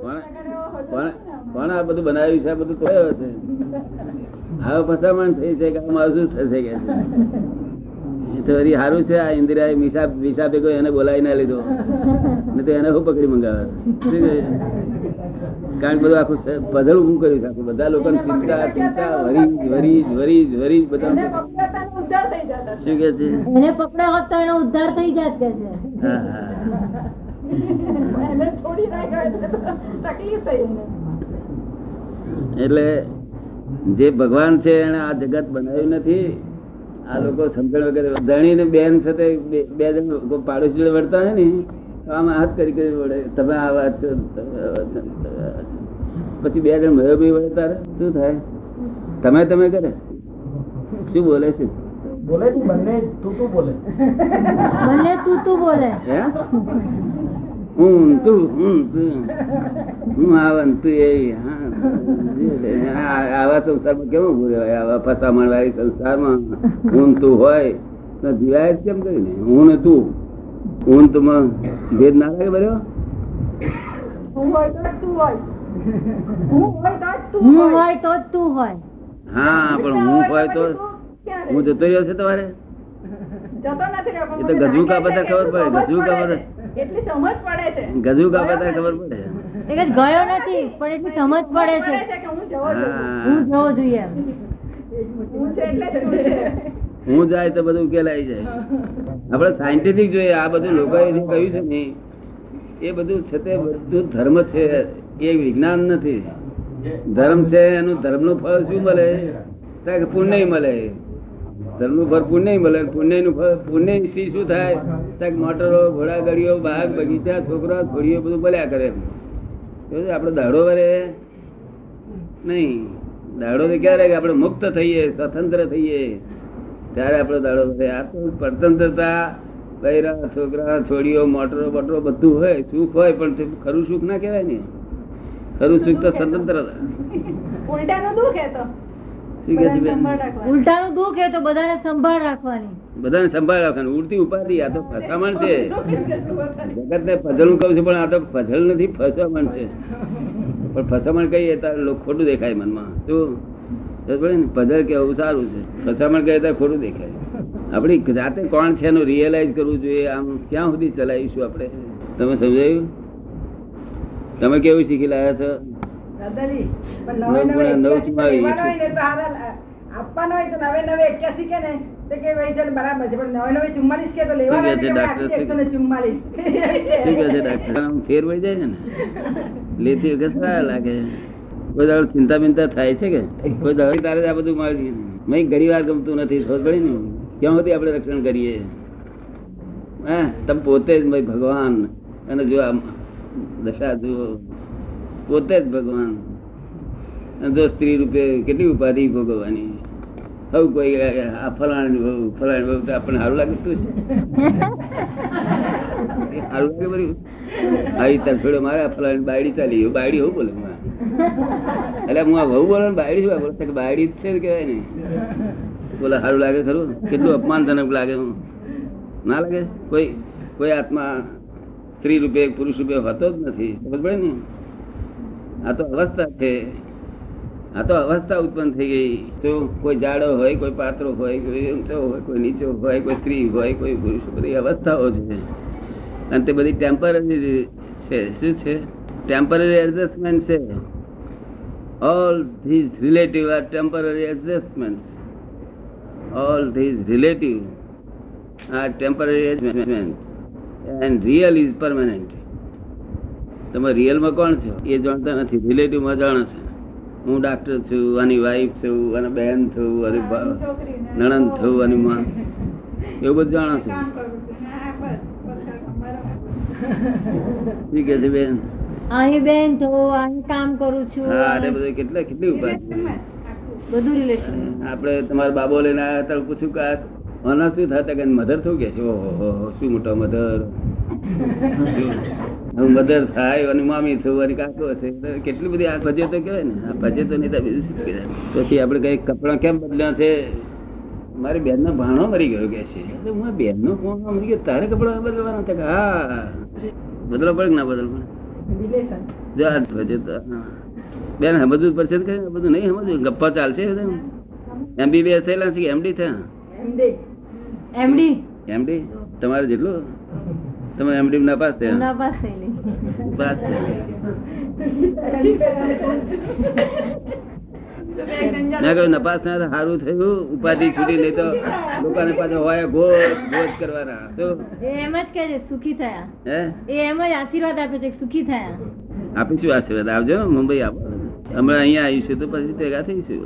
કોણે કોણે આ બધું બનાવ્યું છે આ બધું કયો છે? હવે પસામણ થઈ છે કે મારું શું થશે કે છે? સારું છે આ ઇન્દિરા મીસા મીસા ભેગો એને બોલાવી ના લીધો. ને તો એને શું પકડી મંગાવે? કારણ કે બધું આખું પધલ ઊભું કર્યું છે આખું બધા લોકો ચિંતા ચિંતા વરી વરી વરી વરી બધા શું કે છે? એને પકડ્યો હોત તો એનો ઉદ્ધાર થઈ જાત કે છે. હા હા. એટલે જે ભગવાન છે એને આ જગત બનાવ્યું નથી આ લોકો સમજણ વગેરે ધણી ને બેન સાથે બે જણ લોકો પાડોશી વળતા હોય ને આમ હાથ કરી કરી વળે. તમે આ વાત છો, પછી બે જણ મયો ભાઈ વળે શું થાય? તમે તમે કરે? શું બોલે છે? બોલે તું? બંને તું તું બોલે. બંને તું તું બોલે. હું? તું હું તું. હું આવન તું એ આવા સંસારમાં કેવું ઉભું આવા ફસામણ વાળી સંસારમાં હું તું હોય તો જીવાય જ કેમ કરીને? હું ને તું. હું ને ભેદ ના લાગે બર્યો હું હોય તો જ તું હોય. હા પણ હું હોય તો હું જતો રહ્યો છે તમારે? એ તો ગજુ કા ખબર પડે ગજુ કા એટલી સમજ પડે છે. ગજુ કા ખબર પડે. એ કે ગયો નથી પણ એટલી સમજ પડે છે. કે હું જવો હું. જવો જોઈએ હું છે એટલે જ તું છે. હું જાય તો બધું ઉકેલાઈ જાય. આપણે સાયન્ટિફિક જોઈએ આ બધું લોકોએ કહ્યું છે ને એ બધું છે તે બધું ધર્મ છે. એ વિજ્ઞાન નથી. ધર્મ છે એનું ધર્મનું ફળ શું મળે? પુણ્ય મળે. ધર્મનું ફળ પુણ્ય મળે. પુણ્યનું ફળ પુણ્યથી શું થાય? ત્યાં મોટરો ઘોડા ગાડીઓ બાગ, બગીચા, છોકરા, ઘોડીઓ બધું બોલ્યા કરે. આપડે દાડો વરે નહીં. દાડો તો ક્યારે આપણે મુક્ત થઈએ, સ્વતંત્ર થઈએ? ત્યારે આપણો દાડો વરે આ તો સ્વતંત્રતા બૈરા, છોકરા, છોડીઓ, મોટરો, બોટરો બધું હોય. સુખ હોય, પણ ખરું સુખ ના કહેવાય ને? ખરું સુખ તો સ્વતંત્રતા ઉલટાનું દુઃખ એ તો બધાને સંભાળ રાખવાની. બધાને સંભાળ રાખવાની. ઉડતી ઉપાધિ આ તો ફસામણ છે. જગત ને પઝલ કહું છું પણ આ તો પઝલ નથી ફસામણ છે. પણ ફસામણ કહીએ તો ખોટું દેખાય મનમાં. શું? પડી કેવું સારું છે. ફસામણ કહીએ તો ખોટું દેખાય. આપણી જાતે કોણ છે એનું રિયલાઇઝ કરવું જોઈએ. આમ ક્યાં સુધી ચલાવીશું આપણે? તમે સમજાયું? તમે કેવું શીખી લાયા છો? દાદાજી પણ નવે નવે ગુણ્યા નવ એક્યાસી ચુમ્માલીસ. લેવાનો હોય ને તો હારા આપવાનો હોય તો નવે નવે એક્યાસી કે ને તો કે ભાઈ ચાલ બરાબર છે પણ નવે નવે ચુમ્માલીસ કે તો લેવાનો શું કહે છે હોય તો કે ડાક્ટર? એકસો ને ચુમ્માલીસ? શું છે ડાક્ટર. આમ ફેર પડી જાય ને? લેતી વખત સારા લાગે કોઈ દાડો ચિંતા બિંતા થાય છે કે? કોઈ દાડો તારે આ બધું મળી મેં ઘણી વાર ગમતું નથી ખબર પડી ને? ક્યાં સુધી આપણે રક્ષણ કરીએ? હે? તમે પોતે જ ભાઈ ભગવાન. અને જો આ દશા જુઓ પોતે જ ભગવાન. જો સ્ત્રી રૂપે કેટલી ઉપાધિ ભોગવવાની? હવે કોઈ, આ ફલાણી બહુ આપણને સારું લાગે તું સારું લાગે બધું? આવી તરફેડો મારે આ ફલાણી બાયડી ચાલી બાયડી હું બોલે એટલે હું આ વહુ બોલો ને બાયડી શું બોલો? કે બાયડી જ છે કહેવાય ને. બોલે સારું લાગે ખરું? કેટલું અપમાનજનક લાગે હું. ના લાગે? કોઈ કોઈ આત્મા સ્ત્રી રૂપે, પુરુષ રૂપે હોતો જ નથી. સમજ પડે ને? આ તો અવસ્થા છે. આ તો અવસ્થા ઉત્પન્ન થઈ ગઈ. તો કોઈ જાડો હોય, કોઈ પાત્રો હોય, કોઈ ઊંચો હોય, કોઈ નીચો હોય, કોઈ સ્ત્રી હોય, કોઈ પુરુષ, બધી અવસ્થાઓ છે. અને તે બધી ટેમ્પરરી છે. શું છે? ટેમ્પરરી એડજસ્ટમેન્ટ છે. All these relative are temporary adjustment all these relative are temporary adjustment and real is permanent તમે રિયલમાં કોણ છો? એ જાણતા નથી. રિલેટિવમાં જાણો છો. હું ડાક્ટર છું આની વાઈફ છું અને બહેન છું અને નણંદ છું અને માં. એવું બધું જાણો છો. કામ કરું છું. ને આ બસ. બસ બરાબર. શું કે છે બેન? અહીં બેન તો અહીં કામ કરું છું. હા અરે બધું કેટલા કેટલી ઉપાય છે. બધું રિલેશન આપણે તમારા બાબો લઈને આવ્યા હતા પૂછ્યું કે આના શું થતા? કે મધર થયું કે છે? ઓહો શું મોટો મધર હું મધર થાય અને મામી થયું અને કાકો છે. કેટલી બધી આ ભજે તો કહેવાય ને. આ ભજે તો નહીં બીજું શું કહેવાય? પછી આપણે કઈ કપડાં કેમ બદલ્યા છે? મારી બેન નો ભાણો મરી ગયો કે છે. હું બેન નો ભાણો મરી ગયો. તારે કપડા બદલવાના? હતા હા. બદલો પડે ના બદલો પડે? રિલેશન. જો આ ભજે તો, બેન સમજવું પડશે કે બધું નહીં સમજવું? ગપ્પા ચાલશે એમબીબીએસ થયેલા છે કે એમડી થયા? એમડી એમડી તમારે જેટલું? તમે એમડી ના પાસ થયા? ના પાસ થયેલી. પાસ થયા મેં કહ્યું નપાસ ના સારું થયું. ઉપાધિ છૂટી નહીં તો લોકોને પાછા હોય ભોજ ભોજ કરવાના. શું એ એમ જ કહે છે સુખી થયા. હે? એ એમ જ આશીર્વાદ આપે છે સુખી થયા. આપીશું આશીર્વાદ? આવજો મુંબઈ આવો. હમણાં અહીંયા આવીશું તો પછી ભેગા થઈશું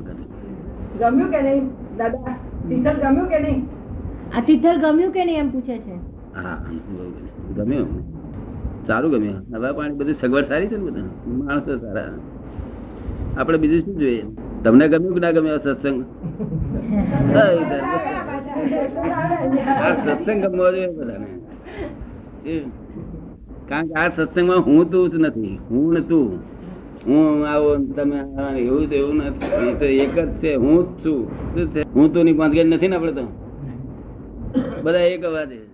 ગમ્યું કે નહીં દાદા? તિથલ ગમ્યું કે નહીં? આ તિથલ ગમ્યું કે નહીં એમ પૂછે છે. ગમ્યું સારું ગમ્યું. હવા પાણી બધું સગવડ સારી છે ને બધા માણસો સારા. આપણે બીજું શું જોઈએ? તમને ગમ્યું કે ના ગમ્યું સત્સંગ? સત્સંગ ગમવો જોઈએ બધાને. કારણ કે આ સત્સંગમાં હું તું જ નથી. હું તું. હું આવો તમે એવું તો એવું નથી. તો એક જ છે. હું જ છું. શું છે? હું તું ની પાંચ નથી ને આપડે તો? બધા એક અવાજ છે.